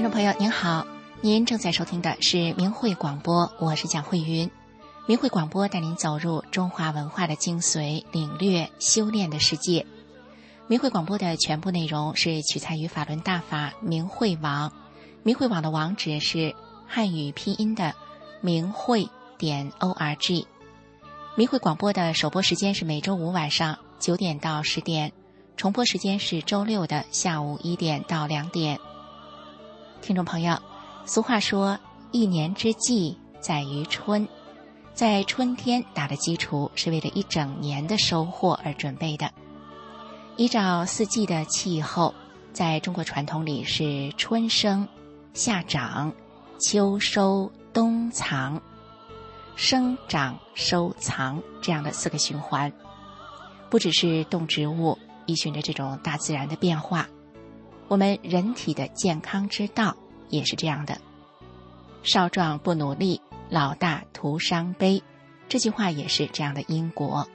听众朋友您好，您正在收听的是明慧广播，我是蒋慧云。明慧广播带您走入中华文化的精髓，领略修炼的世界。明慧广播的全部内容是取材于法轮大法明慧网，明慧网的网址是汉语拼音的明慧点 o r g。明慧广播的首播时间是每周五晚上九点到十点，重播时间是周六的下午一点到两点。听众朋友，俗话说“一年之计在于春”，在春天打的基础是为了一整年的收获而准备的。依照四季的气候，在中国传统里是春生、夏长、秋收、冬藏，生长收藏这样的四个循环。不只是动植物依循着这种大自然的变化。我们人体的健康之道也是这样的，“少壮不努力，老大徒伤悲”，这句话也是这样的因果。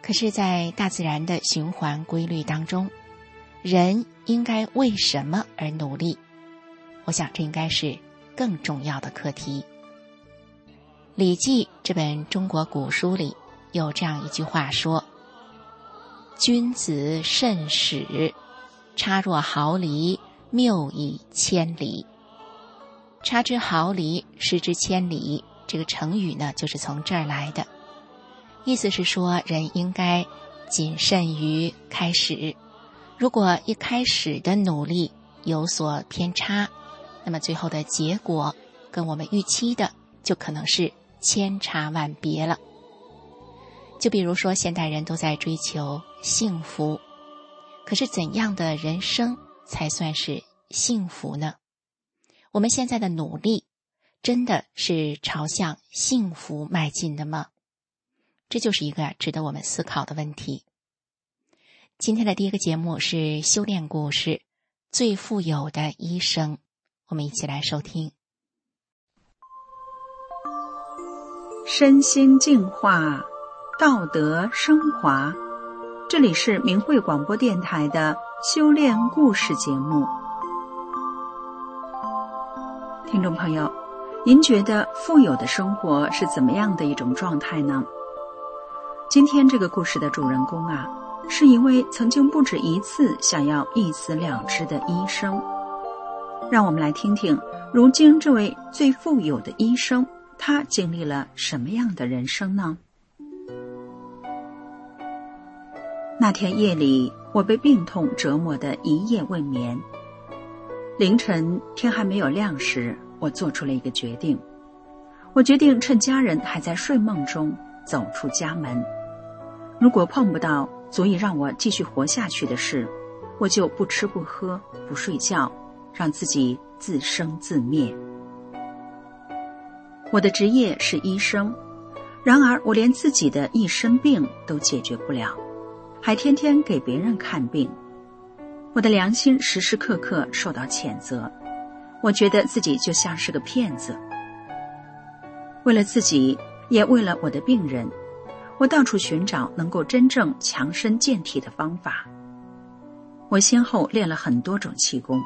可是，在大自然的循环规律当中，人应该为什么而努力？我想，这应该是更重要的课题。《礼记》这本中国古书里有这样一句话说：“君子慎始。”差若毫厘，谬以千里。差之毫厘，失之千里。这个成语呢，就是从这儿来的。意思是说，人应该谨慎于开始。如果一开始的努力有所偏差，那么最后的结果跟我们预期的就可能是千差万别了。就比如说，现代人都在追求幸福。可是，怎样的人生才算是幸福呢？我们现在的努力，真的是朝向幸福迈进的吗？这就是一个值得我们思考的问题。今天的第一个节目是修炼故事《最富有的医生》，我们一起来收听。身心净化，道德升华。这里是明慧广播电台的修炼故事节目，听众朋友，您觉得富有的生活是怎么样的一种状态呢？今天这个故事的主人公啊，是一位曾经不止一次想要一死了之的医生。让我们来听听，如今这位最富有的医生，他经历了什么样的人生呢？那天夜里，我被病痛折磨得一夜未眠。凌晨天还没有亮时，我做出了一个决定。我决定趁家人还在睡梦中走出家门。如果碰不到足以让我继续活下去的事，我就不吃不喝不睡觉，让自己自生自灭。我的职业是医生，然而我连自己的一身病都解决不了。还天天给别人看病，我的良心时时刻刻受到谴责。我觉得自己就像是个骗子。为了自己，也为了我的病人，我到处寻找能够真正强身健体的方法。我先后练了很多种气功，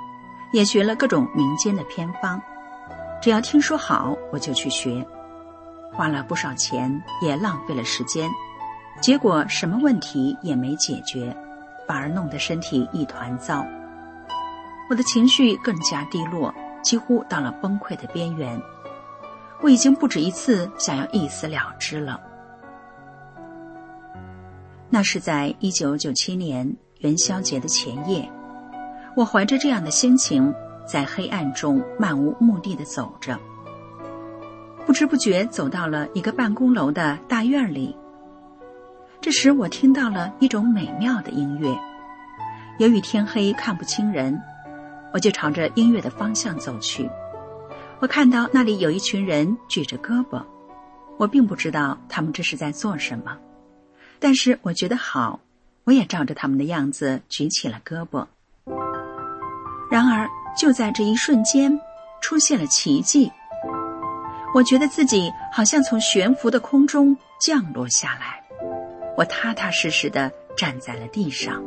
也学了各种民间的偏方。只要听说好，我就去学，花了不少钱，也浪费了时间。结果什么问题也没解决，反而弄得身体一团糟。我的情绪更加低落，几乎到了崩溃的边缘。我已经不止一次想要一死了之了。那是在一九九七年元宵节的前夜，我怀着这样的心情，在黑暗中漫无目的的走着，不知不觉走到了一个办公楼的大院里。这时，我听到了一种美妙的音乐。由于天黑看不清人，我就朝着音乐的方向走去。我看到那里有一群人举着胳膊，我并不知道他们这是在做什么，但是我觉得好，我也照着他们的样子举起了胳膊。然而，就在这一瞬间，出现了奇迹。我觉得自己好像从悬浮的空中降落下来。我踏踏实实的站在了地上，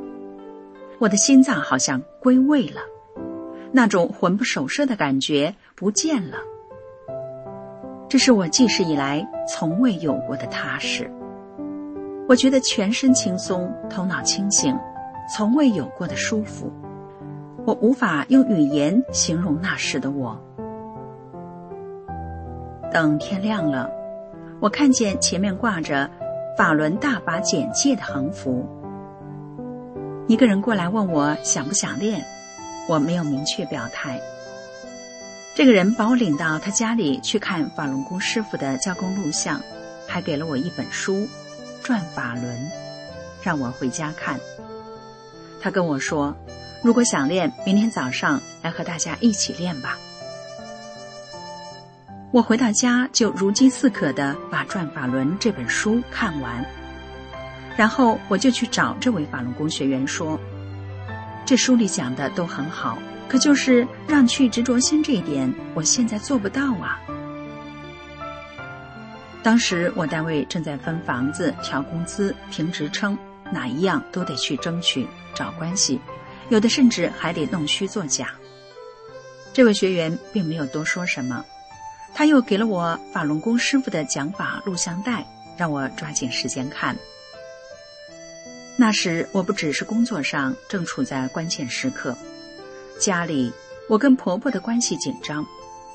我的心脏好像归位了，那种魂不守舍的感觉不见了。这是我记事以来从未有过的踏实。我觉得全身轻松，头脑清醒，从未有过的舒服。我无法用语言形容那时的我。等天亮了，我看见前面挂着“法轮大法简介”的横幅。一个人过来问我想不想练，我没有明确表态。这个人把我领到他家里去看法轮功师傅的教功录像，还给了我一本书《转法轮》，让我回家看。他跟我说：“如果想练，明天早上来和大家一起练吧。”我回到家就如饥似渴的把《转法轮》这本书看完。然后我就去找这位法轮功学员说：“这书里讲的都很好，可就是让去执着心这一点，我现在做不到啊。”当时我单位正在分房子、调工资、评职称，哪一样都得去争取、找关系，有的甚至还得弄虚作假。这位学员并没有多说什么，他又给了我法轮功师傅的讲法录像带，让我抓紧时间看。那时我不只是工作上正处在关键时刻，家里我跟婆婆的关系紧张，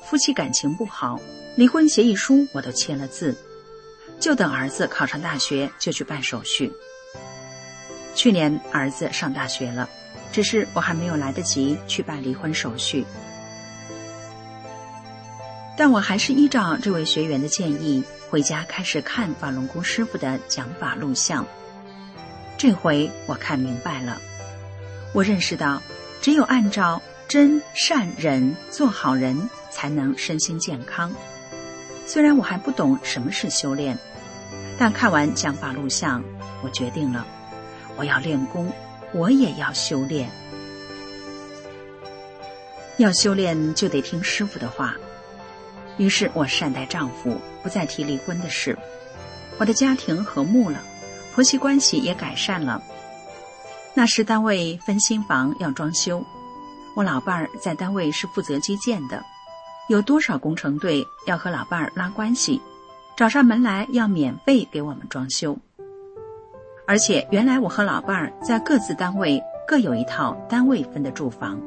夫妻感情不好，离婚协议书我都签了字，就等儿子考上大学就去办手续。去年儿子上大学了，只是我还没有来得及去办离婚手续，但我还是依照这位学员的建议，回家开始看法轮功师傅的讲法录像。这回我看明白了，我认识到，只有按照真善忍做好人，才能身心健康。虽然我还不懂什么是修炼，但看完讲法录像，我决定了，我要练功，我也要修炼。要修炼就得听师傅的话，于是我善待丈夫，不再提离婚的事，我的家庭和睦了。婆媳关系也改善了。那时单位分新房要装修，我老伴儿在单位是负责基建的，有多少工程队要和老伴儿拉关系，找上门来要免费给我们装修。而且原来我和老伴儿在各自单位各有一套单位分的住房，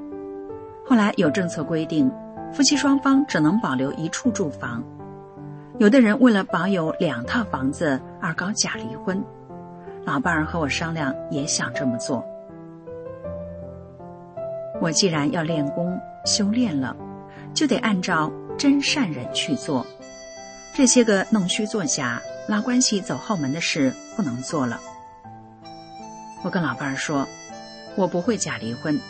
后来有政策规定，夫妻双方只能保留一处住房。有的人为了保有两套房子而搞假离婚。老伴儿和我商量，也想这么做。我既然要练功修炼了，就得按照真善人去做。这些个弄虚作假、拉关系走后门的事不能做了。我跟老伴儿说，我不会假离婚，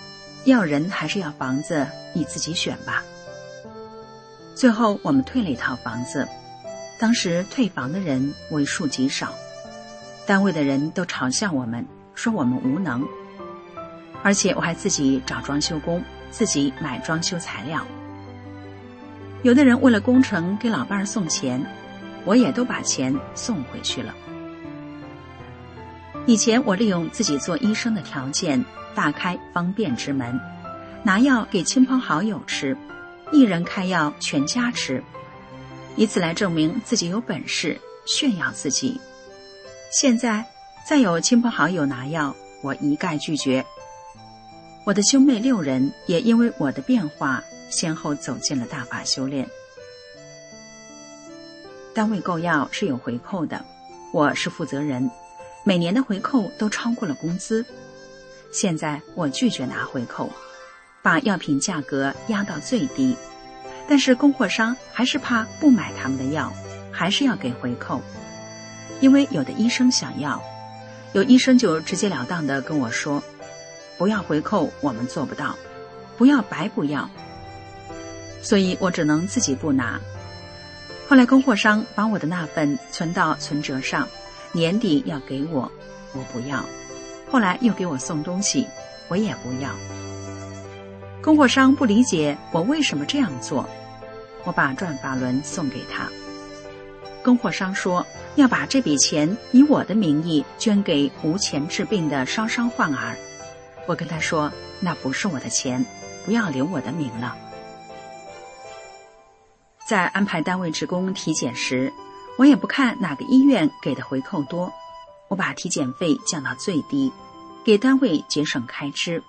要人还是要房子，你自己选吧。最后我们退了一套房子，当时退房的人为数极少。单位的人都嘲笑我们，说我们无能，而且我还自己找装修工，自己买装修材料。有的人为了工程给老伴儿送钱，我也都把钱送回去了。以前我利用自己做医生的条件，大开方便之门，拿药给亲朋好友吃，一人开药全家吃，以此来证明自己有本事，炫耀自己。现在，再有亲朋好友拿药，我一概拒绝。我的兄妹六人也因为我的变化，先后走进了大法修炼。单位购药是有回扣的，我是负责人，每年的回扣都超过了工资。现在我拒绝拿回扣，把药品价格压到最低，但是供货商还是怕不买他们的药，还是要给回扣。因为有的医生想要，有医生就直截了当的跟我说：“不要回扣，我们做不到；不要白不要。”所以我只能自己不拿。后来供货商把我的那份存到存折上，年底要给我，我不要。后来又给我送东西，我也不要。供货商不理解我为什么这样做，我把转法轮送给他。供货商说。要把这笔钱以我的名义捐给无钱治病的烧伤患儿，我跟他说那不是我的钱，不要留我的名了。在安排单位职工体检时，我也不看哪个医院给的回扣多，我把体检费降到最低，给单位节省开支。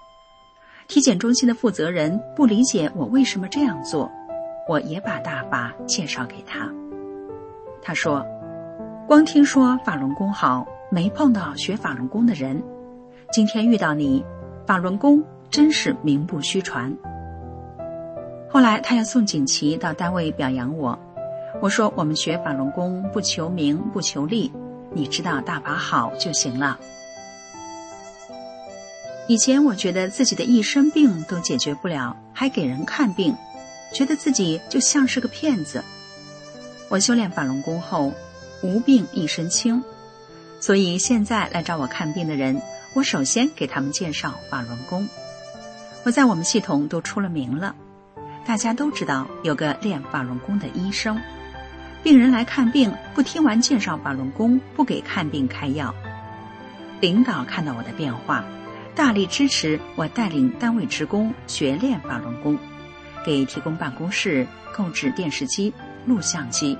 体检中心的负责人不理解我为什么这样做，我也把大法介绍给他。他说：“光听说法轮功好，没碰到学法轮功的人。今天遇到你，法轮功真是名不虚传。”后来他要送锦旗到单位表扬我，我说：“我们学法轮功不求名不求利，你知道大法好就行了。”以前我觉得自己的一身病都解决不了，还给人看病，觉得自己就像是个骗子。我修炼法轮功后，无病一身轻，所以现在来找我看病的人，我首先给他们介绍法轮功。我在我们系统都出了名了，大家都知道有个练法轮功的医生，病人来看病不听完介绍法轮功，不给看病开药。领导看到我的变化。大力支持我带领单位职工学练法轮功，给提供办公室购置电视机、录像机，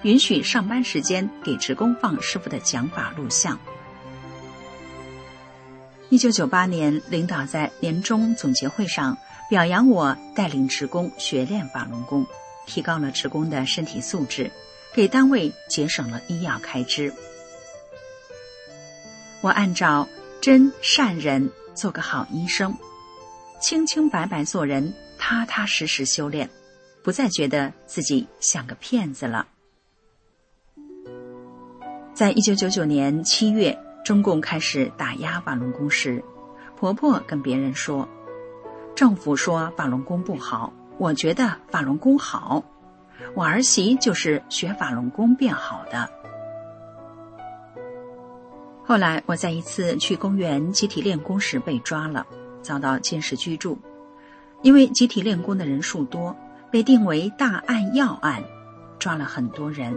允许上班时间给职工放师傅的讲法录像。一九九八年，领导在年终总结会上表扬我带领职工学练法轮功，提高了职工的身体素质，给单位节省了医药开支。我按照。真善人，做个好医生，清清白白做人，踏踏实实修炼，不再觉得自己像个骗子了。在一九九九年七月，中共开始打压法轮功时，婆婆跟别人说：“政府说法轮功不好，我觉得法轮功好，我儿媳就是学法轮功变好的。”后来，我在一次去公园集体练功时被抓了，遭到监视居住。因为集体练功的人数多，被定为大案要案，抓了很多人。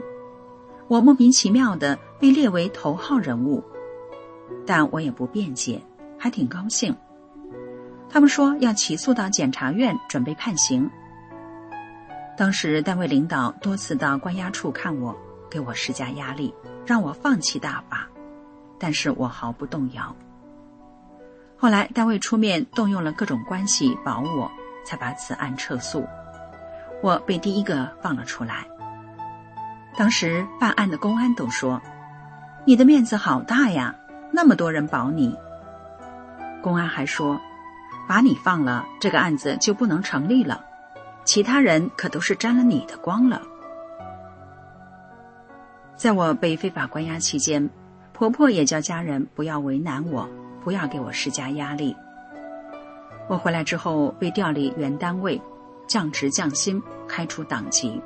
我莫名其妙的被列为头号人物，但我也不辩解，还挺高兴。他们说要起诉到检察院，准备判刑。当时单位领导多次到关押处看我，给我施加压力，让我放弃大法。但是我毫不动摇。后来单位出面动用了各种关系保我，才把此案撤诉，我被第一个放了出来。当时办案的公安都说：“你的面子好大呀，那么多人保你。”公安还说：“把你放了，这个案子就不能成立了，其他人可都是沾了你的光了。”在我被非法关押期间。婆婆也叫家人不要为难我，不要给我施加压力。我回来之后被调离原单位，降职降薪，开除党籍，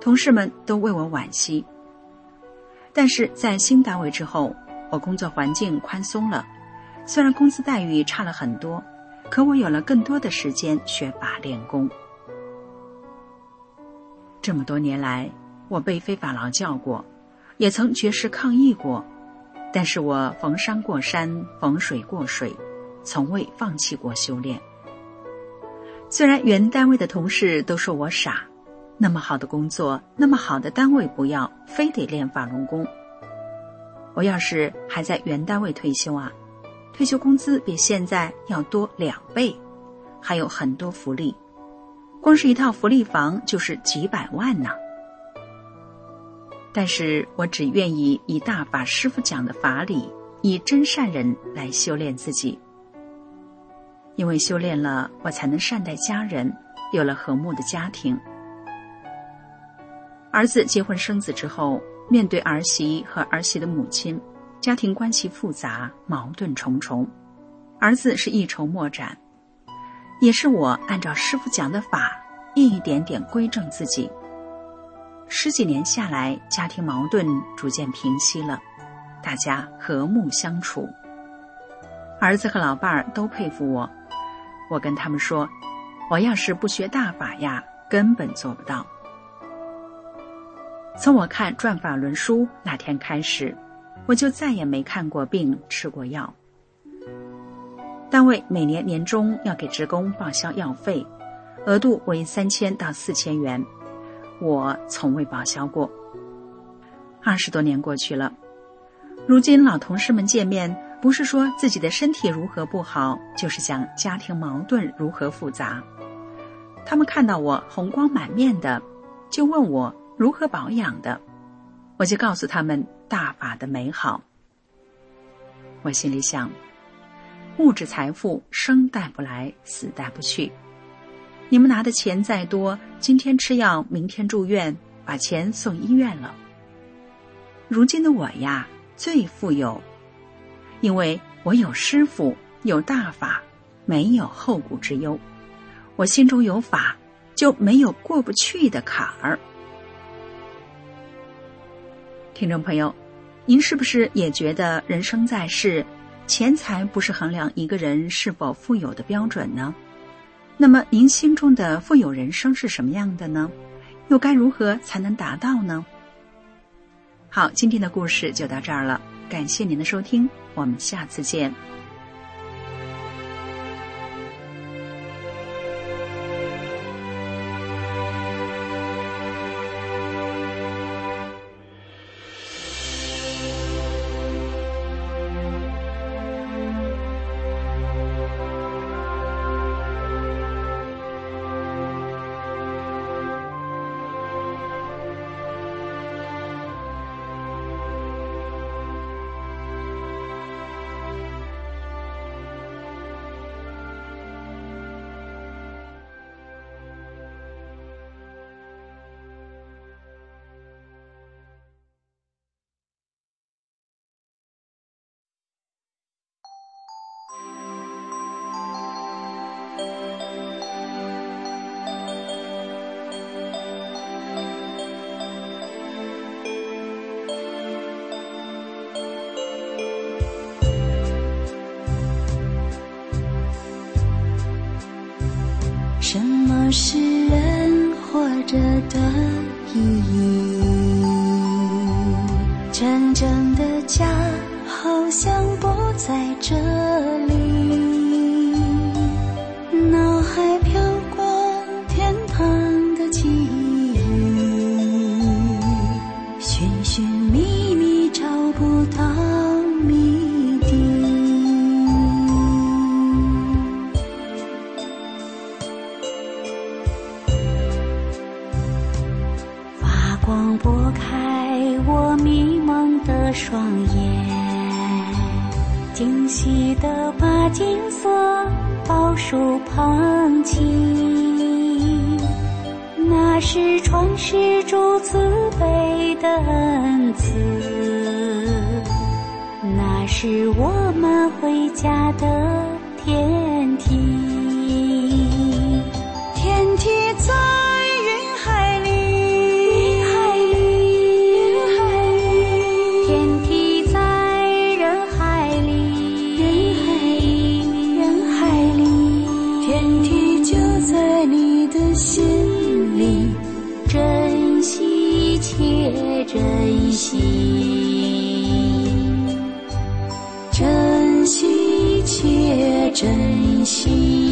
同事们都为我惋惜。但是在新单位之后，我工作环境宽松了，虽然工资待遇差了很多，可我有了更多的时间学法练功。这么多年来，我被非法劳教过。也曾绝食抗议过，但是我逢山过山，逢水过水，从未放弃过修炼。虽然原单位的同事都说我傻，那么好的工作，那么好的单位不要，非得练法轮功。我要是还在原单位退休啊，退休工资比现在要多两倍，还有很多福利，光是一套福利房就是几百万呢。但是我只愿意以大法师傅讲的法理，以真善人来修炼自己。因为修炼了，我才能善待家人，有了和睦的家庭。儿子结婚生子之后，面对儿媳和儿媳的母亲，家庭关系复杂，矛盾重重。儿子是一筹莫展，也是我按照师傅讲的法，一点点归正自己。十几年下来，家庭矛盾逐渐平息了，大家和睦相处。儿子和老伴儿都佩服我，我跟他们说：“我要是不学大法呀，根本做不到。”从我看《转法轮书》那天开始，我就再也没看过病、吃过药。单位每年年终要给职工报销药费，额度为三千到四千元，我从未报销过。二十多年过去了，如今老同事们见面，不是说自己的身体如何不好，就是讲家庭矛盾如何复杂。他们看到我红光满面的，就问我如何保养的，我就告诉他们大法的美好。我心里想。物质财富生带不来，死带不去。你们拿的钱再多，今天吃药，明天住院，把钱送医院了。如今的我呀，最富有，因为我有师傅，有大法，没有后顾之忧。我心中有法，就没有过不去的坎儿。听众朋友，您是不是也觉得人生在世？钱财不是衡量一个人是否富有的标准呢？那么您心中的富有人生是什么样的呢？又该如何才能达到呢？好，今天的故事就到这儿了，感谢您的收听，我们下次见。珍惜，珍惜且珍惜。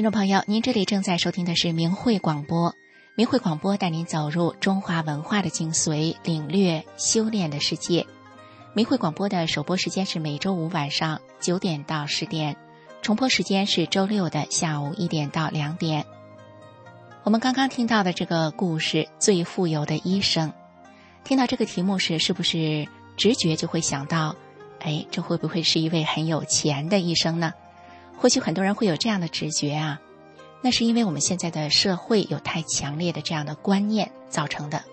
听众朋友，您这里正在收听的是明慧广播。明慧广播带您走入中华文化的精髓，领略修炼的世界。明慧广播的首播时间是每周五晚上九点到十点，重播时间是周六的下午一点到两点。我们刚刚听到的这个故事《最富有的医生》，听到这个题目时，是不是直觉就会想到，哎，这会不会是一位很有钱的医生呢？或许很多人会有这样的直觉啊，那是因为我们现在的社会有太强烈的这样的观念造成的。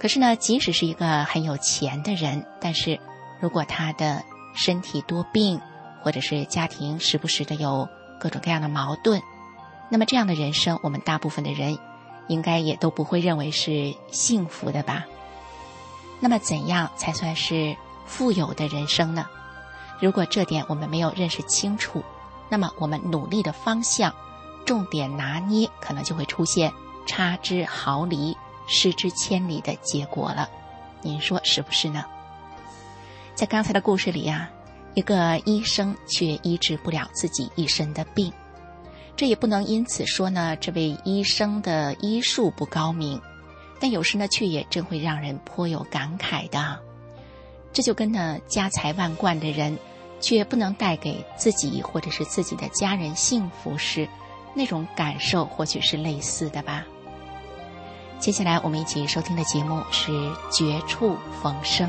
可是呢，即使是一个很有钱的人，但是如果他的身体多病，或者是家庭时不时的有各种各样的矛盾，那么这样的人生，我们大部分的人应该也都不会认为是幸福的吧？那么怎样才算是富有的人生呢？如果这点我们没有认识清楚，那么我们努力的方向、重点拿捏，可能就会出现差之毫厘、失之千里的结果了。您说是不是呢？在刚才的故事里呀，一个医生却医治不了自己一身的病，这也不能因此说呢，这位医生的医术不高明，但有时呢，却也真会让人颇有感慨的。这就跟呢家财万贯的人。却不能带给自己或者是自己的家人幸福时，那种感受或许是类似的吧。接下来我们一起收听的节目是《绝处逢生》。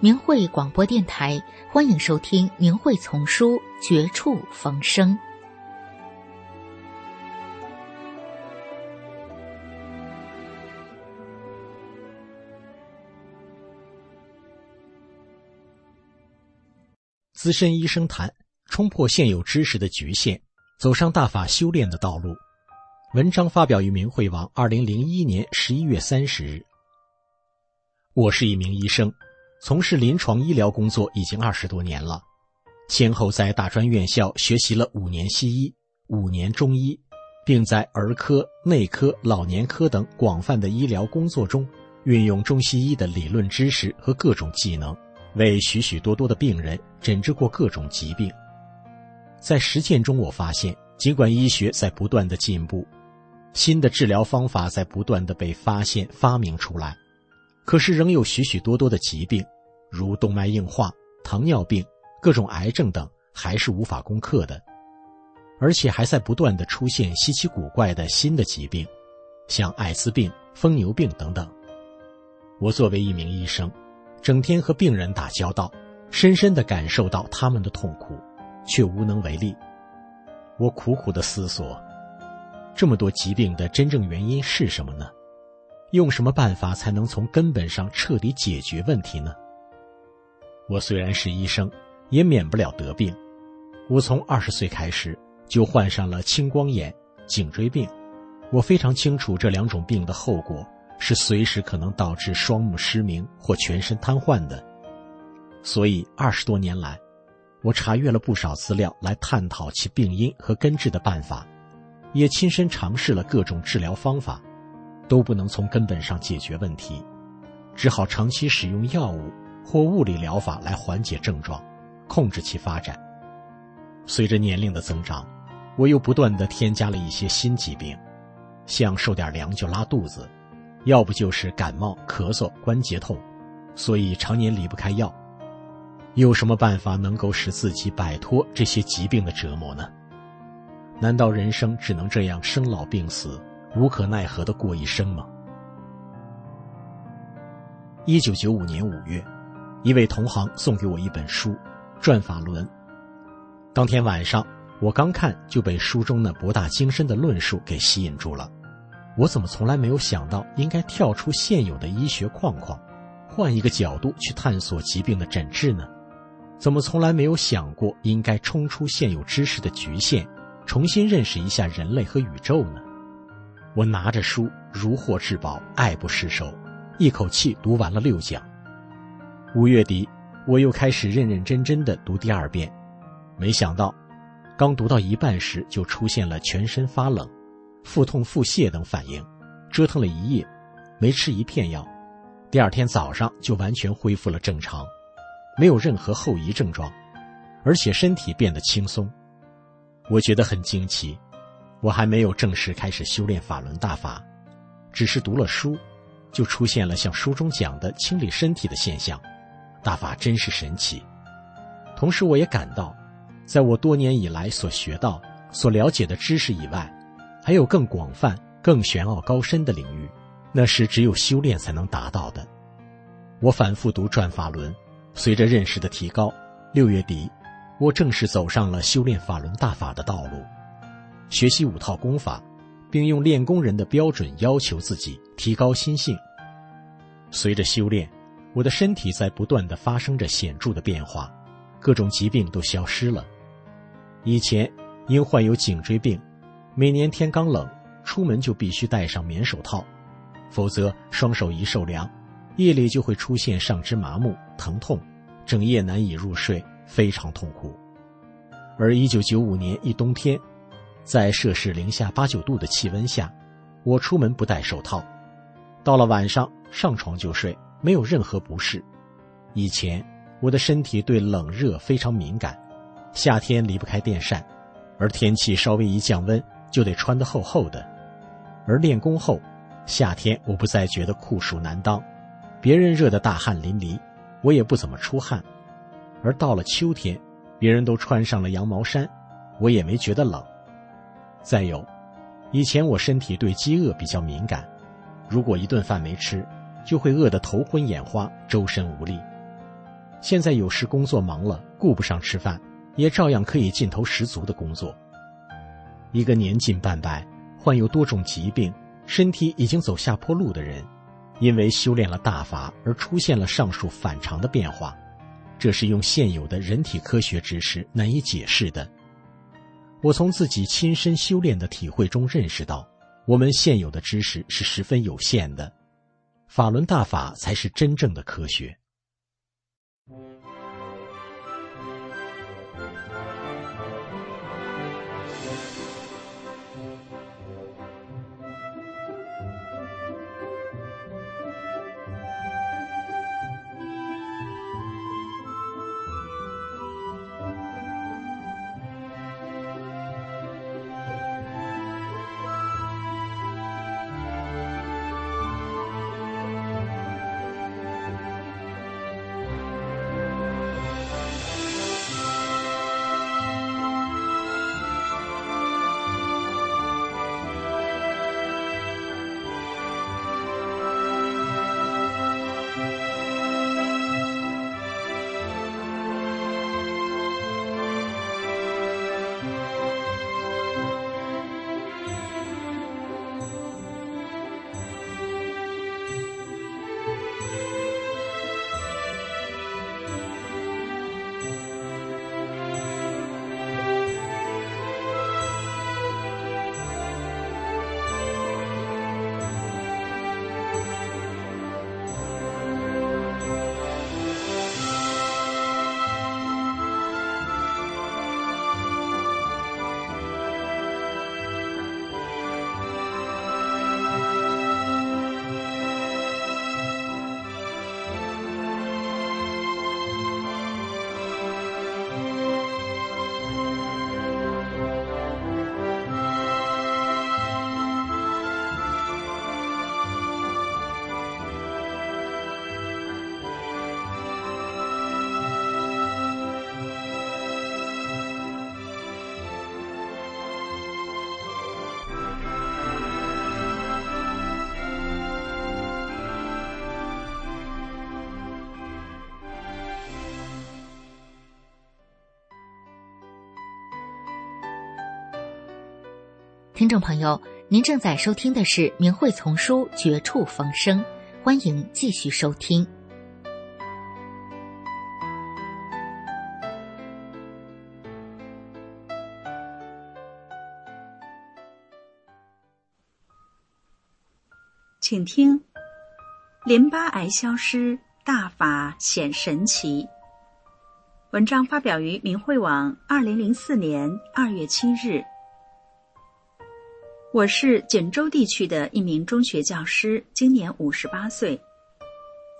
明慧广播电台，欢迎收听《明慧丛书·绝处逢生》。资深医生谈冲破现有知识的局限，走上大法修炼的道路。文章发表于明慧网，二零零一年十一月三十日。我是一名医生。从事临床医疗工作已经二十多年了，先后在大专院校学习了五年西医、五年中医，并在儿科、内科、老年科等广泛的医疗工作中，运用中西医的理论知识和各种技能，为许许多多的病人诊治过各种疾病。在实践中，我发现，尽管医学在不断的进步，新的治疗方法在不断的被发现、发明出来。可是，仍有许许多多的疾病，如动脉硬化、糖尿病、各种癌症等，还是无法攻克的，而且还在不断的出现稀奇古怪的新的疾病，像艾滋病、疯牛病等等。我作为一名医生，整天和病人打交道，深深的感受到他们的痛苦，却无能为力。我苦苦的思索，这么多疾病的真正原因是什么呢？用什么办法才能从根本上彻底解决问题呢？我虽然是医生，也免不了得病。我从二十岁开始就患上了青光眼、颈椎病。我非常清楚这两种病的后果是随时可能导致双目失明或全身瘫痪的。所以二十多年来，我查阅了不少资料来探讨其病因和根治的办法，也亲身尝试了各种治疗方法。都不能从根本上解决问题，只好长期使用药物或物理疗法来缓解症状，控制其发展。随着年龄的增长，我又不断的添加了一些新疾病，像受点凉就拉肚子，要不就是感冒、咳嗽、关节痛，所以常年离不开药。有什么办法能够使自己摆脱这些疾病的折磨呢？难道人生只能这样生老病死？无可奈何的过一生吗？一九九五年五月，一位同行送给我一本书《转法轮》。当天晚上，我刚看就被书中那博大精深的论述给吸引住了。我怎么从来没有想到应该跳出现有的医学框框，换一个角度去探索疾病的诊治呢？怎么从来没有想过应该冲出现有知识的局限，重新认识一下人类和宇宙呢？我拿着书如获至宝，爱不释手，一口气读完了六讲。五月底，我又开始认认真真的读第二遍，没想到，刚读到一半时就出现了全身发冷、腹痛、腹泻等反应，折腾了一夜，没吃一片药，第二天早上就完全恢复了正常。没有任何后遗症状，而且身体变得轻松，我觉得很惊奇。我还没有正式开始修炼法轮大法，只是读了书，就出现了像书中讲的清理身体的现象。大法真是神奇。同时，我也感到，在我多年以来所学到、所了解的知识以外，还有更广泛、更玄奥高深的领域，那是只有修炼才能达到的。我反复读《转法轮》。随着认识的提高，六月底，我正式走上了修炼法轮大法的道路，学习五套功法，并用练功人的标准要求自己，提高心性。随着修炼，我的身体在不断的发生着显著的变化，各种疾病都消失了。以前因患有颈椎病，每年天刚冷，出门就必须戴上棉手套，否则双手一受凉。夜里就会出现上肢麻木、疼痛，整夜难以入睡，非常痛苦。而一九九五年一冬天，在摄氏零下八九度的气温下，我出门不戴手套，到了晚上上床就睡，没有任何不适。以前我的身体对冷热非常敏感，夏天离不开电扇，而天气稍微一降温就得穿得厚厚的。而练功后，夏天我不再觉得酷暑难当。别人热得大汗淋漓，我也不怎么出汗；而到了秋天，别人都穿上了羊毛衫，我也没觉得冷。再有，以前我身体对饥饿比较敏感，如果一顿饭没吃，就会饿得头昏眼花、周身无力。现在有时工作忙了，顾不上吃饭，也照样可以劲头十足的工作。一个年近半百、患有多种疾病、身体已经走下坡路的人。因为修炼了大法而出现了上述反常的变化，这是用现有的人体科学知识难以解释的。我从自己亲身修炼的体会中认识到，我们现有的知识是十分有限的，法轮大法才是真正的科学。听众朋友，您正在收听的是明慧丛书《绝处逢生》，欢迎继续收听。请听：淋巴癌消失，大法显神奇。文章发表于明慧网，二零零四年二月七日。我是锦州地区的一名中学教师，今年五十八岁。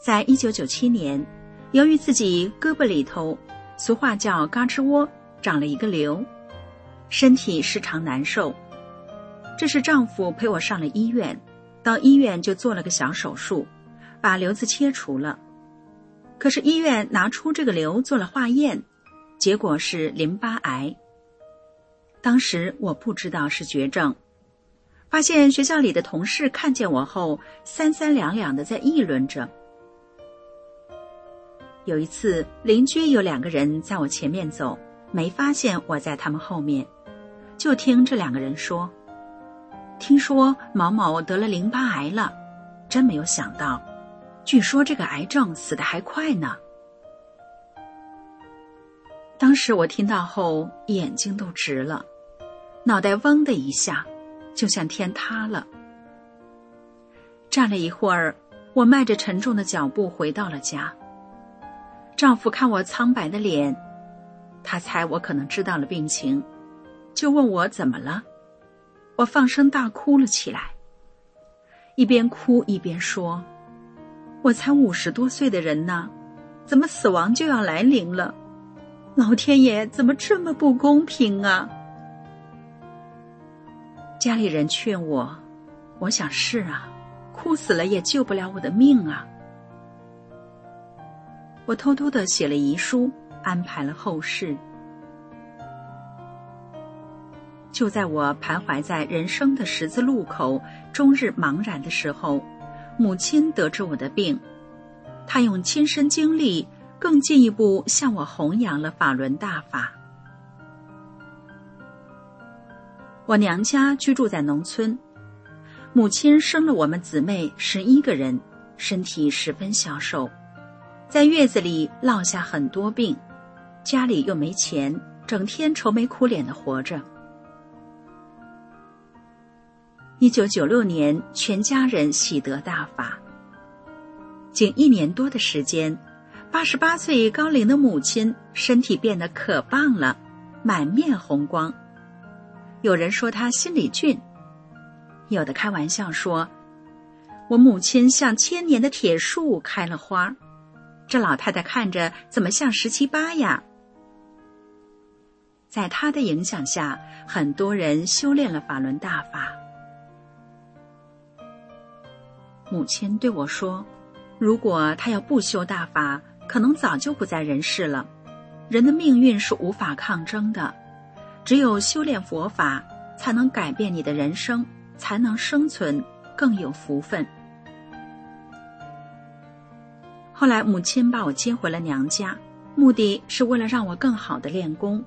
在一九九七年，由于自己胳膊里头，俗话叫“嘎吱窝”，长了一个瘤，身体时常难受。这是丈夫陪我上了医院。到医院就做了个小手术，把瘤子切除了。可是医院拿出这个瘤做了化验，结果是淋巴癌。当时我不知道是绝症，发现学校里的同事看见我后，三三两两的在议论着。有一次，邻居有两个人在我前面走，没发现我在他们后面，就听这两个人说。听说毛毛得了淋巴癌了，真没有想到。据说这个癌症死的还快呢。当时我听到后，眼睛都直了，脑袋嗡的一下，就像天塌了。站了一会儿，我迈着沉重的脚步回到了家。丈夫看我苍白的脸，他猜我可能知道了病情，就问我怎么了。我放声大哭了起来，一边哭一边说：“我才五十多岁的人呢，怎么死亡就要来临了？老天爷怎么这么不公平啊？”家里人劝我，我想是啊，哭死了也救不了我的命啊。我偷偷的写了遗书，安排了后事。就在我徘徊在人生的十字路口，终日茫然的时候，母亲得知我的病，她用亲身经历，更进一步向我弘扬了法轮大法。我娘家居住在农村，母亲生了我们姊妹十一个人，身体十分消瘦，在月子里落下很多病，家里又没钱，整天愁眉苦脸的活着。一九九六年，全家人喜得大法。仅一年多的时间，八十八岁高龄的母亲身体变得可棒了，满面红光。有人说他心里俊，有的开玩笑说：“我母亲像千年的铁树开了花。”这老太太看着怎么像十七八呀？在她的影响下，很多人修炼了法轮大法。母亲对我说：“如果他要不修大法，可能早就不在人世了。人的命运是无法抗争的，只有修炼佛法，才能改变你的人生，才能生存，更有福分。”后来，母亲把我接回了娘家，目的是为了让我更好的练功。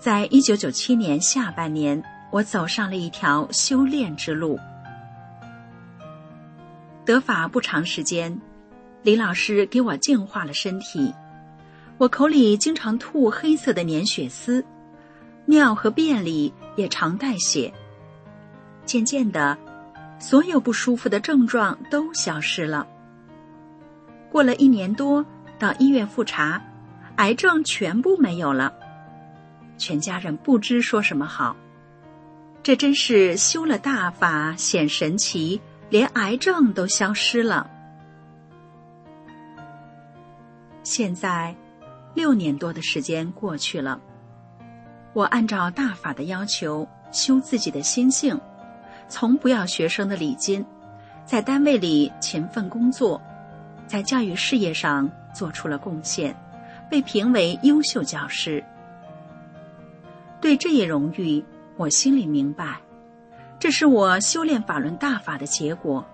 在一九九七年下半年，我走上了一条修炼之路。得法不长时间，李老师给我净化了身体。我口里经常吐黑色的粘血丝，尿和便里也常带血。渐渐的，所有不舒服的症状都消失了。过了一年多，到医院复查，癌症全部没有了。全家人不知说什么好。这真是修了大法显神奇。连癌症都消失了。现在，六年多的时间过去了，我按照大法的要求修自己的心性，从不要学生的礼金，在单位里勤奋工作，在教育事业上做出了贡献，被评为优秀教师。对这一荣誉，我心里明白。这是我修炼法轮大法的结果，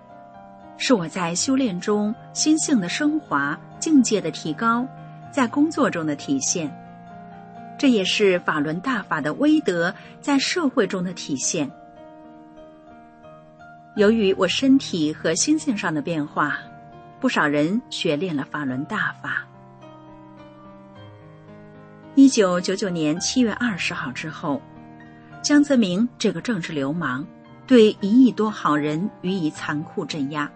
是我在修炼中心性的升华、境界的提高，在工作中的体现。这也是法轮大法的威德在社会中的体现。由于我身体和心性上的变化，不少人学练了法轮大法。一九九九年七月二十号之后，江泽民这个政治流氓对一亿多好人予以残酷镇压，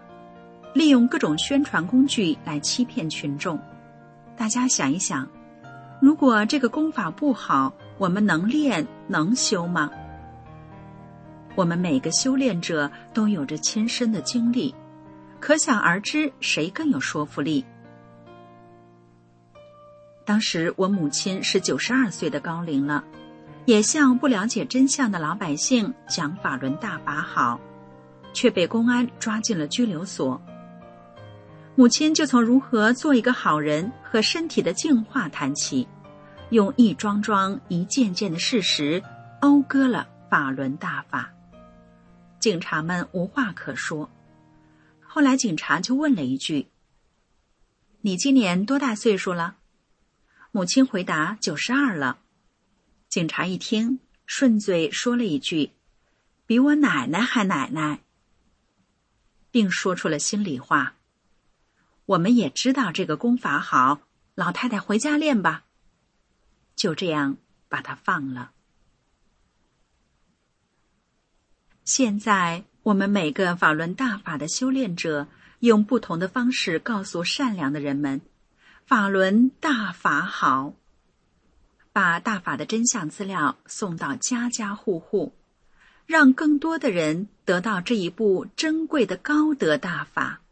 利用各种宣传工具来欺骗群众。大家想一想，如果这个功法不好，我们能练能修吗？我们每个修炼者都有着亲身的经历，可想而知，谁更有说服力？当时我母亲是九十二岁的高龄了，也向不了解真相的老百姓讲法轮大法好，却被公安抓进了拘留所。母亲就从如何做一个好人和身体的净化谈起，用一桩桩、一件件的事实讴歌了法轮大法。警察们无话可说。后来警察就问了一句：“你今年多大岁数了？”母亲回答：“九十二了。”警察一听，顺嘴说了一句：“比我奶奶还奶奶。”并说出了心里话：“我们也知道这个功法好，老太太回家练吧。”就这样把它放了。现在，我们每个法轮大法的修炼者，用不同的方式告诉善良的人们：法轮大法好。把大法的真相资料送到家家户户，让更多的人得到这一部珍贵的高德大法，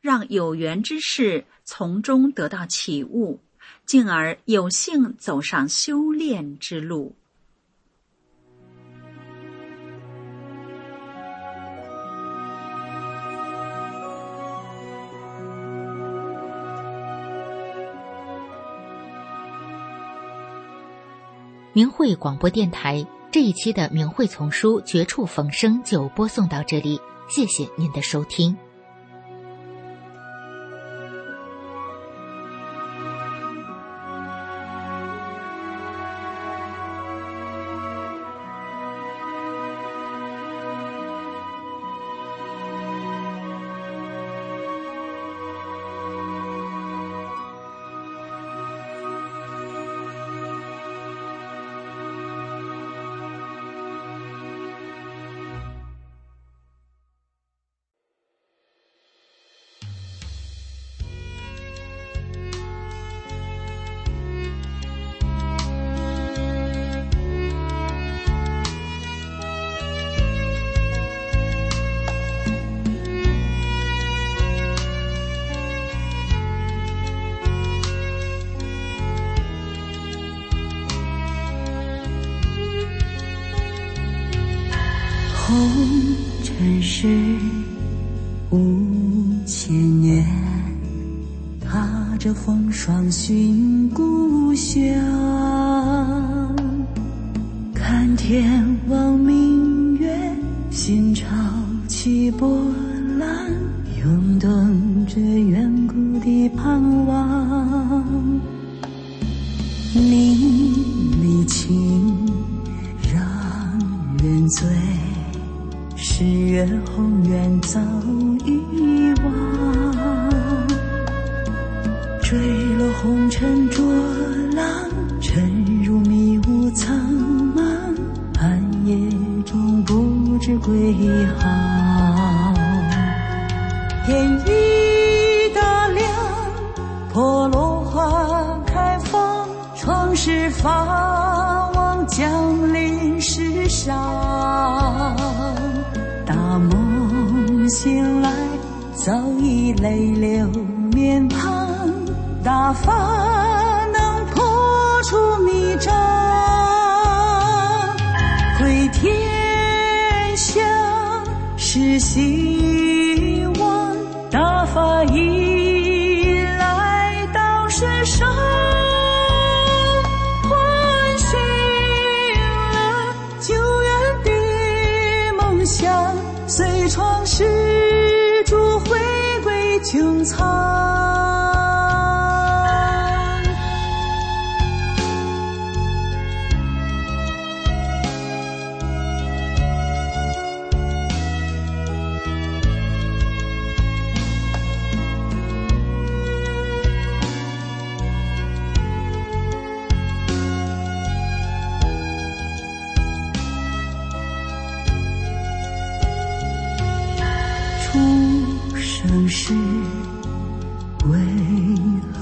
让有缘之士从中得到启悟，进而有幸走上修炼之路。明慧广播电台这一期的《明慧丛书·绝处逢生》就播送到这里，谢谢您的收听。当明月，心潮起波澜，涌动着远古的盼望，你离情让人醉。十月红远早最好。天已大亮，破落花开放，创世法王降临世上。大梦醒来，早已泪流面庞。大法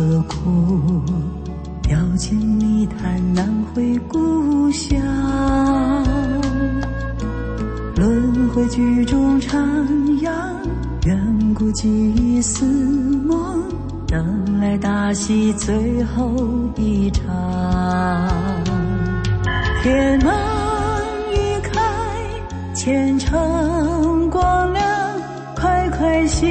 何苦，表情泥潭难回故乡。轮回剧中徜徉，远古记忆似梦，等来大戏最后一场。天门一开，前程光亮，快快行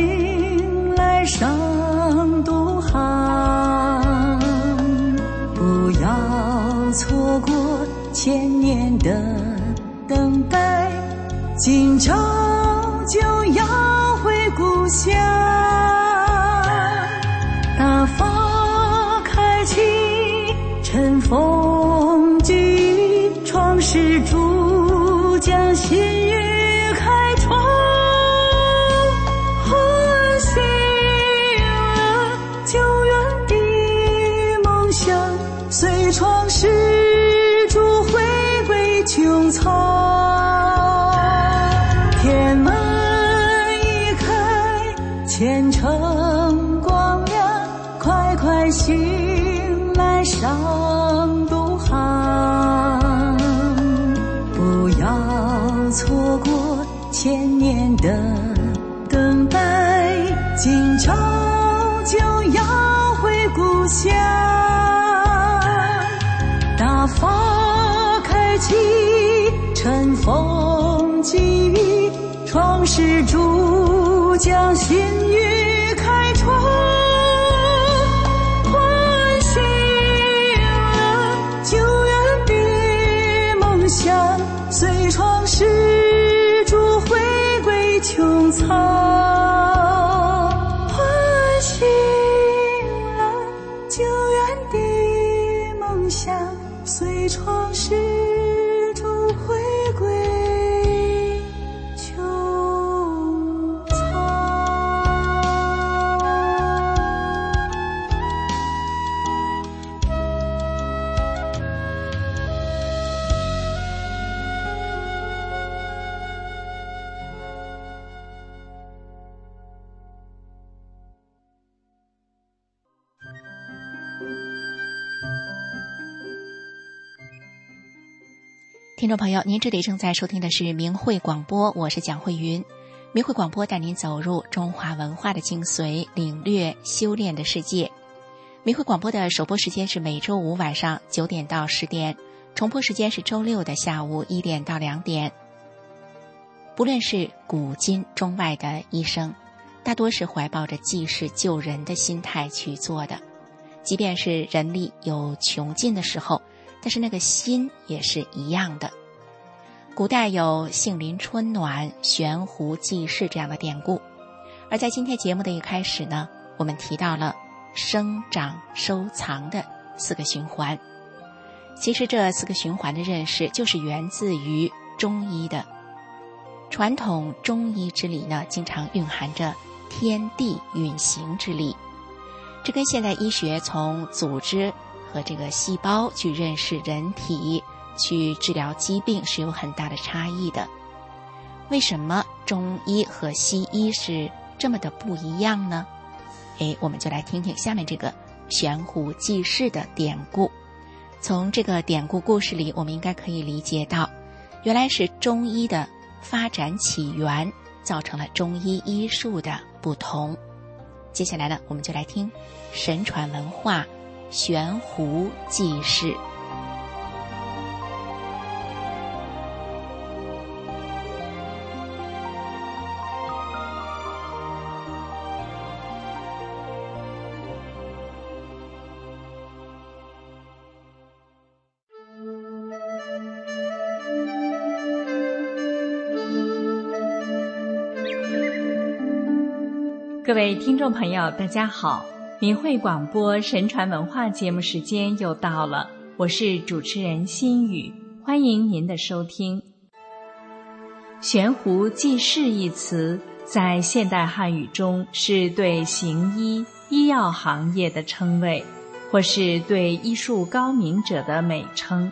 千年的等待，今朝将新雨开创，唤醒了久远的梦想，随窗始逐回归穹苍，唤醒了久远的梦想，随窗。听众朋友，您这里正在收听的是明慧广播，我是蒋慧云。明慧广播带您走入中华文化的精髓，领略修炼的世界。明慧广播的首播时间是每周五晚上九点到十点，重播时间是周六的下午一点到两点。不论是古今中外的医生，大多是怀抱着济世救人的心态去做的，即便是人力有穷尽的时候。但是那个心也是一样的。古代有“杏林春暖，悬壶济世”这样的典故，而在今天节目的一开始呢，我们提到了生长收藏的四个循环。其实这四个循环的认识，就是源自于中医的传统中医之理呢，经常蕴含着天地运行之理。这跟现代医学从组织和这个细胞去认识人体、去治疗疾病是有很大的差异的。为什么中医和西医是这么的不一样呢？诶，我们就来听听下面这个悬壶济世的典故。从这个典故故事里，我们应该可以理解到，原来是中医的发展起源造成了中医医术的不同。接下来呢，我们就来听神传文化。悬壶济世。各位听众朋友，大家好。明慧广播神传文化节目时间又到了，我是主持人心雨，欢迎您的收听。悬壶济世一词在现代汉语中是对行医、医药行业的称谓，或是对医术高明者的美称。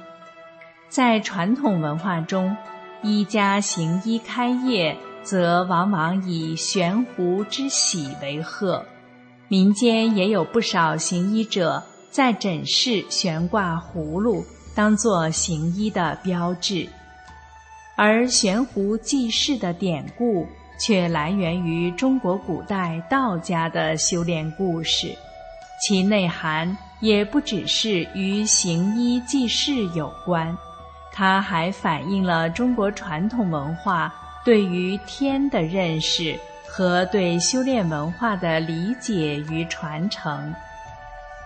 在传统文化中，医家行医开业，则往往以悬壶之喜为贺。民间也有不少行医者在诊室悬挂葫芦，当做行医的标志。而悬壶济世的典故却来源于中国古代道家的修炼故事，其内涵也不只是与行医济世有关，它还反映了中国传统文化对于天的认识和对修炼文化的理解与传承。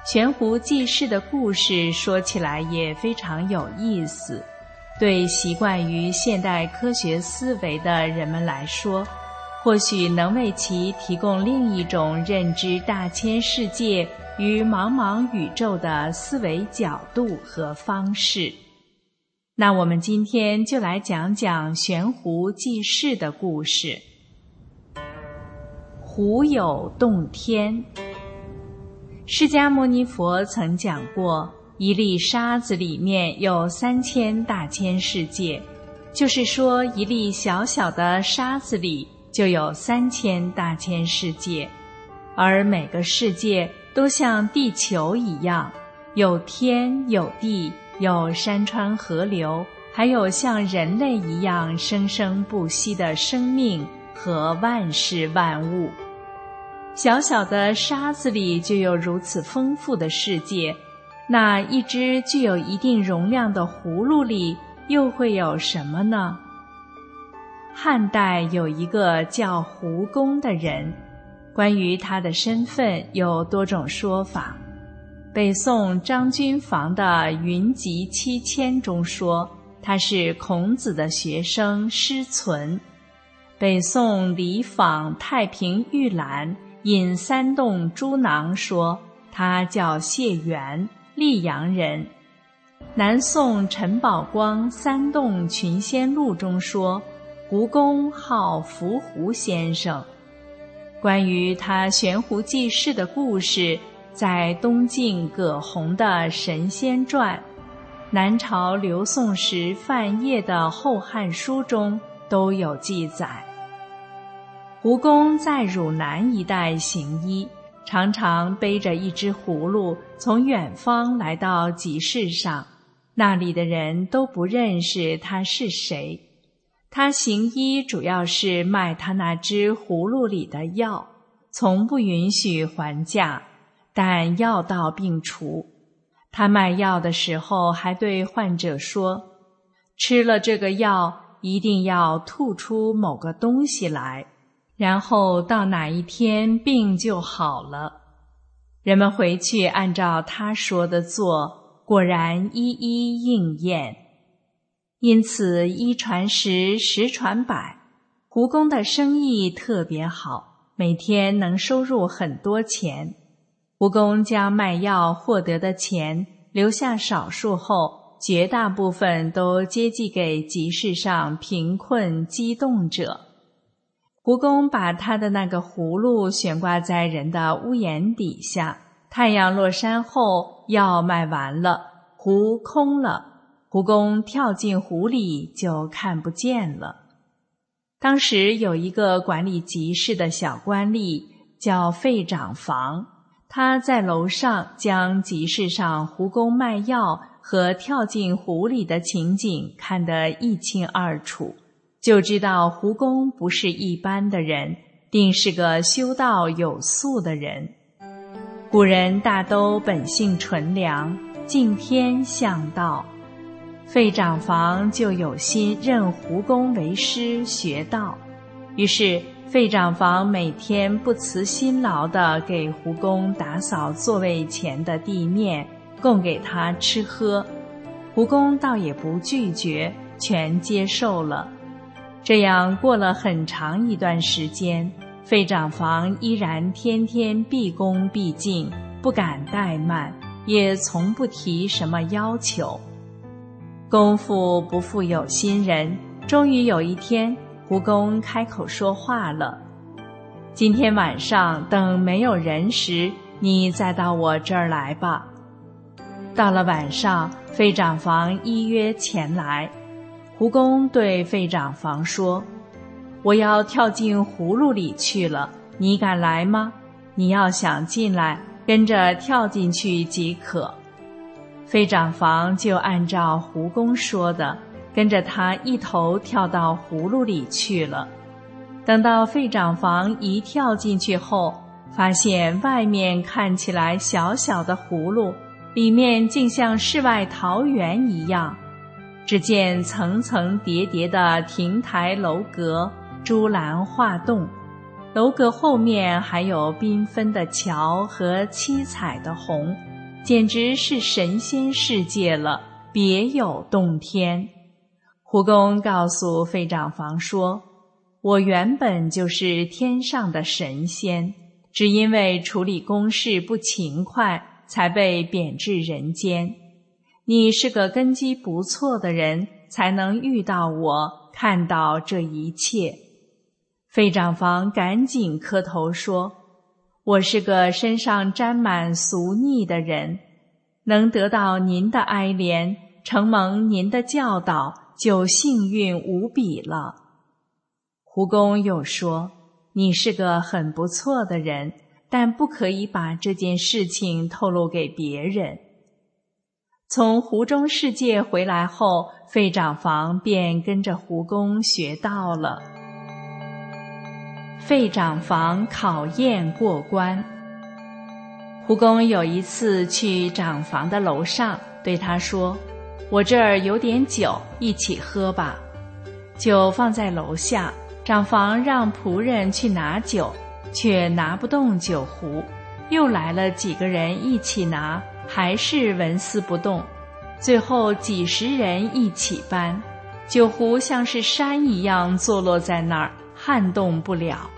悬壶济世的故事说起来也非常有意思。对习惯于现代科学思维的人们来说，或许能为其提供另一种认知大千世界与茫茫宇宙的思维角度和方式。那我们今天就来讲讲悬壶济世的故事。壶有洞天，释迦牟尼佛曾讲过。一粒沙子里面有三千大千世界，就是说，一粒小小的沙子里就有三千大千世界，而每个世界都像地球一样，有天有地，有山川河流，还有像人类一样生生不息的生命和万事万物。小小的沙子里就有如此丰富的世界。那一只具有一定容量的葫芦里又会有什么呢？汉代有一个叫胡公的人，关于他的身份有多种说法。北宋张君房的《云集七千》中说他是孔子的学生师存。北宋李昉《太平御览·引三洞诸囊》说他叫谢元。溧阳人，南宋陈宝光《三洞群仙录》中说，胡公号伏狐先生。关于他悬壶济世的故事，在东晋葛洪的《神仙传》，南朝刘宋时范晔的《后汉书》中都有记载。胡公在汝南一带行医。常常背着一只葫芦从远方来到集市上，那里的人都不认识他是谁。他行医主要是卖他那只葫芦里的药，从不允许还价，但药到病除。他卖药的时候还对患者说：“吃了这个药，一定要吐出某个东西来。”然后到哪一天病就好了，人们回去按照他说的做，果然一一应验。因此一传十，十传百，胡公的生意特别好，每天能收入很多钱。胡公将卖药获得的钱留下少数后，绝大部分都接济给集市上贫困激动者。胡公把他的那个葫芦悬挂在人的屋檐底下，太阳落山后，药卖完了，壶空了，胡公跳进湖里就看不见了。当时有一个管理集市的小官吏叫费长房，他在楼上将集市上胡公卖药和跳进湖里的情景看得一清二楚。就知道胡公不是一般的人，定是个修道有素的人。古人大都本性纯良，敬天向道。费长房就有心认胡公为师学道，于是费长房每天不辞辛劳地给胡公打扫座位前的地面，供给他吃喝。胡公倒也不拒绝，全接受了。这样过了很长一段时间，费长房依然天天毕恭毕敬，不敢怠慢，也从不提什么要求。功夫不负有心人，终于有一天，胡公开口说话了：“今天晚上等没有人时，你再到我这儿来吧。”到了晚上，费长房依约前来。胡公对费长房说：“我要跳进葫芦里去了，你敢来吗？你要想进来，跟着跳进去即可。”费长房就按照胡公说的，跟着他一头跳到葫芦里去了。等到费长房一跳进去后，发现外面看起来小小的葫芦，里面竟像世外桃源一样。只见层层叠叠的亭台楼阁，朱栏画栋，楼阁后面还有缤纷的桥和七彩的虹。简直是神仙世界了，别有洞天。胡公告诉费长房说：“我原本就是天上的神仙，只因为处理公事不勤快，才被贬至人间。你是个根基不错的人，才能遇到我，看到这一切。”费长房赶紧磕头说。我是个身上沾满俗腻的人，能得到您的哀怜，承蒙您的教导，就幸运无比了。胡公又说：“你是个很不错的人，但不可以把这件事情透露给别人。”从湖中世界回来后，费长房便跟着胡公学道了。费长房考验过关。胡公有一次去长房的楼上，对他说：“我这儿有点酒，一起喝吧。”酒放在楼下，长房让仆人去拿酒，却拿不动酒壶。又来了几个人一起拿，还是纹丝不动。最后几十人一起搬，酒壶像是山一样坐落在那儿，撼动不了。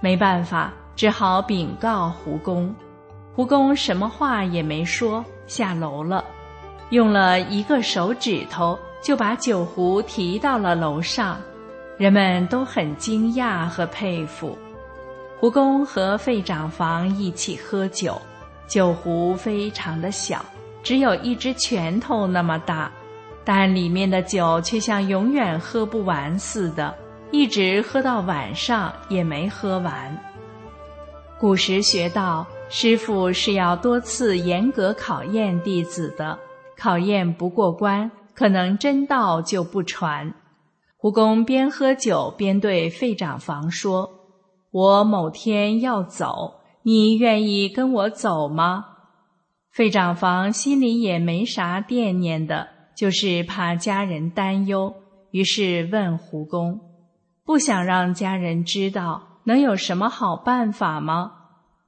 没办法，只好禀告胡公。胡公什么话也没说，下楼了。用了一个手指头，就把酒壶提到了楼上。人们都很惊讶和佩服。胡公和费长房一起喝酒，酒壶非常的小，只有一只拳头那么大，但里面的酒却像永远喝不完似的。一直喝到晚上也没喝完。古时学道，师傅是要多次严格考验弟子的，考验不过关，可能真道就不传。胡公边喝酒边对费长房说：“我某天要走，你愿意跟我走吗？”费长房心里也没啥惦念的，就是怕家人担忧，于是问胡公。不想让家人知道，能有什么好办法吗？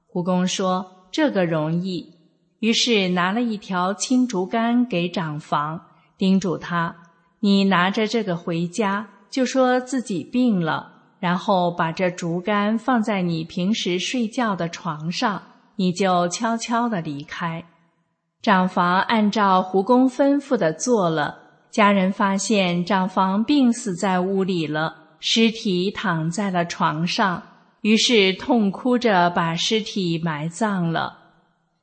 胡公说：“这个容易。”于是拿了一条青竹竿给长房，叮嘱他：“你拿着这个回家，就说自己病了，然后把这竹竿放在你平时睡觉的床上，你就悄悄的离开。”长房按照胡公吩咐的做了。家人发现长房病死在屋里了。尸体躺在了床上，于是痛哭着把尸体埋葬了。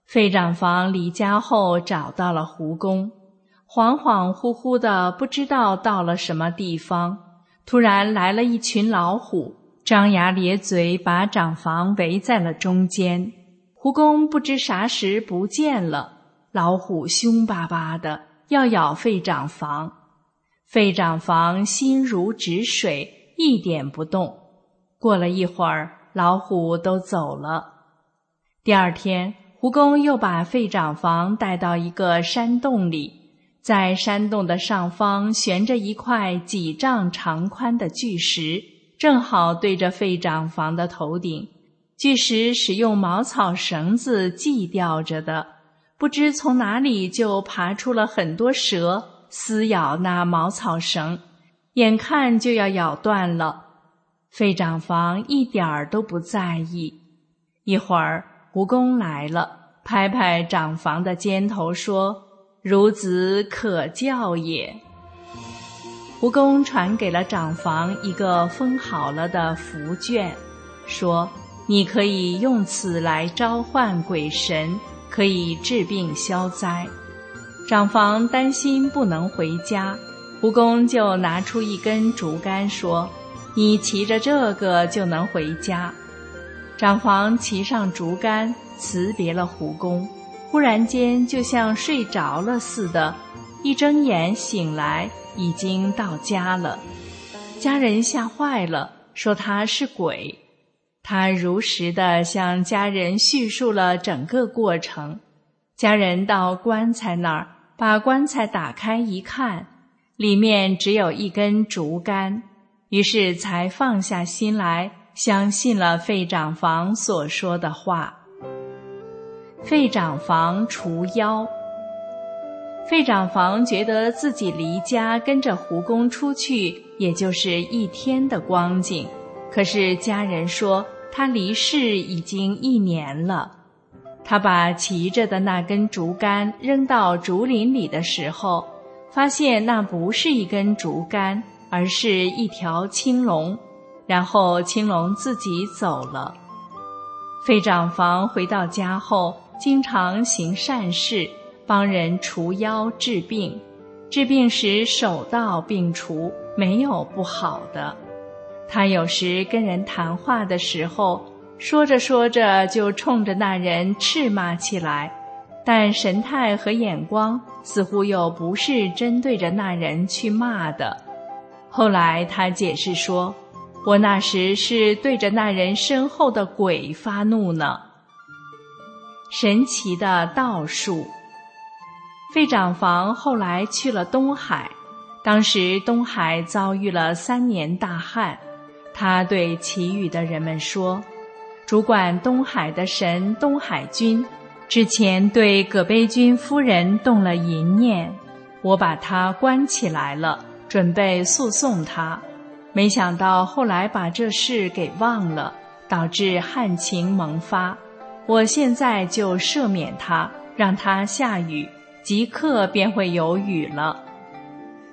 费长房离家后找到了胡公，恍恍惚惚的不知道到了什么地方，突然来了一群老虎，张牙咧嘴把长房围在了中间。胡公不知啥时不见了，老虎凶巴巴的要咬费长房，费长房心如止水。一点不动。过了一会儿，老虎都走了。第二天，胡公又把费长房带到一个山洞里，在山洞的上方悬着一块几丈长宽的巨石，正好对着费长房的头顶。巨石是用茅草绳子系吊着的，不知从哪里就爬出了很多蛇，撕咬那茅草绳。眼看就要咬断了，费长房一点儿都不在意。一会儿，胡公来了，拍拍长房的肩头说：“孺子可教也。”胡公传给了长房一个封好了的符卷，说：“你可以用此来召唤鬼神，可以治病消灾。”长房担心不能回家。胡公就拿出一根竹竿，说：“你骑着这个就能回家。”长房骑上竹竿，辞别了胡公，忽然间就像睡着了似的，一睁眼醒来，已经到家了。家人吓坏了，说他是鬼。他如实的向家人叙述了整个过程。家人到棺材那儿，把棺材打开一看，里面只有一根竹竿，于是才放下心来。相信了费长房所说的话。费长房除妖。费长房觉得自己离家跟着胡公出去，也就是一天的光景。可是家人说他离世已经一年了。他把骑着的那根竹竿扔到竹林里的时候，发现那不是一根竹竿，而是一条青龙。然后青龙自己走了。费长房回到家后，经常行善事，帮人除妖治病。治病时手到病除，没有不好的。他有时跟人谈话的时候，说着说着就冲着那人斥骂起来，但神态和眼光似乎又不是针对着那人去骂的。后来他解释说。我那时是对着那人身后的鬼发怒呢。神奇的道术。费长房后来去了东海，当时东海遭遇了三年大旱，他对其余的人们说：“主管东海的神东海君，之前对葛悲君夫人动了淫念，我把他关起来了，准备诉讼他。”没想到后来把这事给忘了，导致旱情萌发。我现在就赦免他，让他下雨，即刻便会有雨了。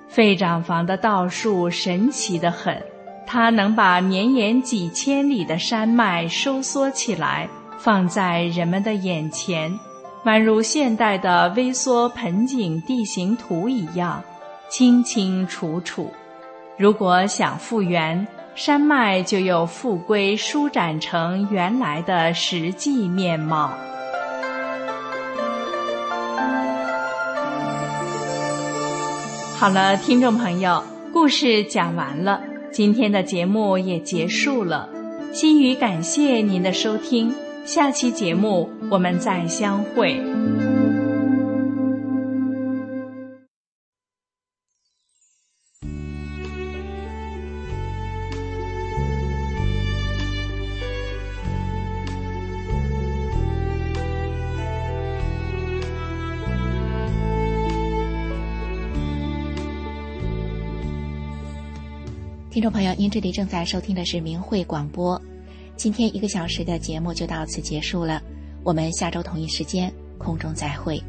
费长房的道术神奇的很，他能把绵延几千里的山脉收缩起来，放在人们的眼前，宛如现代的微缩盆景地形图一样，清清楚楚。如果想复原，山脉就又复归舒展成原来的实际面貌。好了，听众朋友，故事讲完了，今天的节目也结束了。心语感谢您的收听，下期节目我们再相会。朋友，您这里正在收听的是明慧广播。今天一个小时的节目就到此结束了，我们下周同一时间空中再会。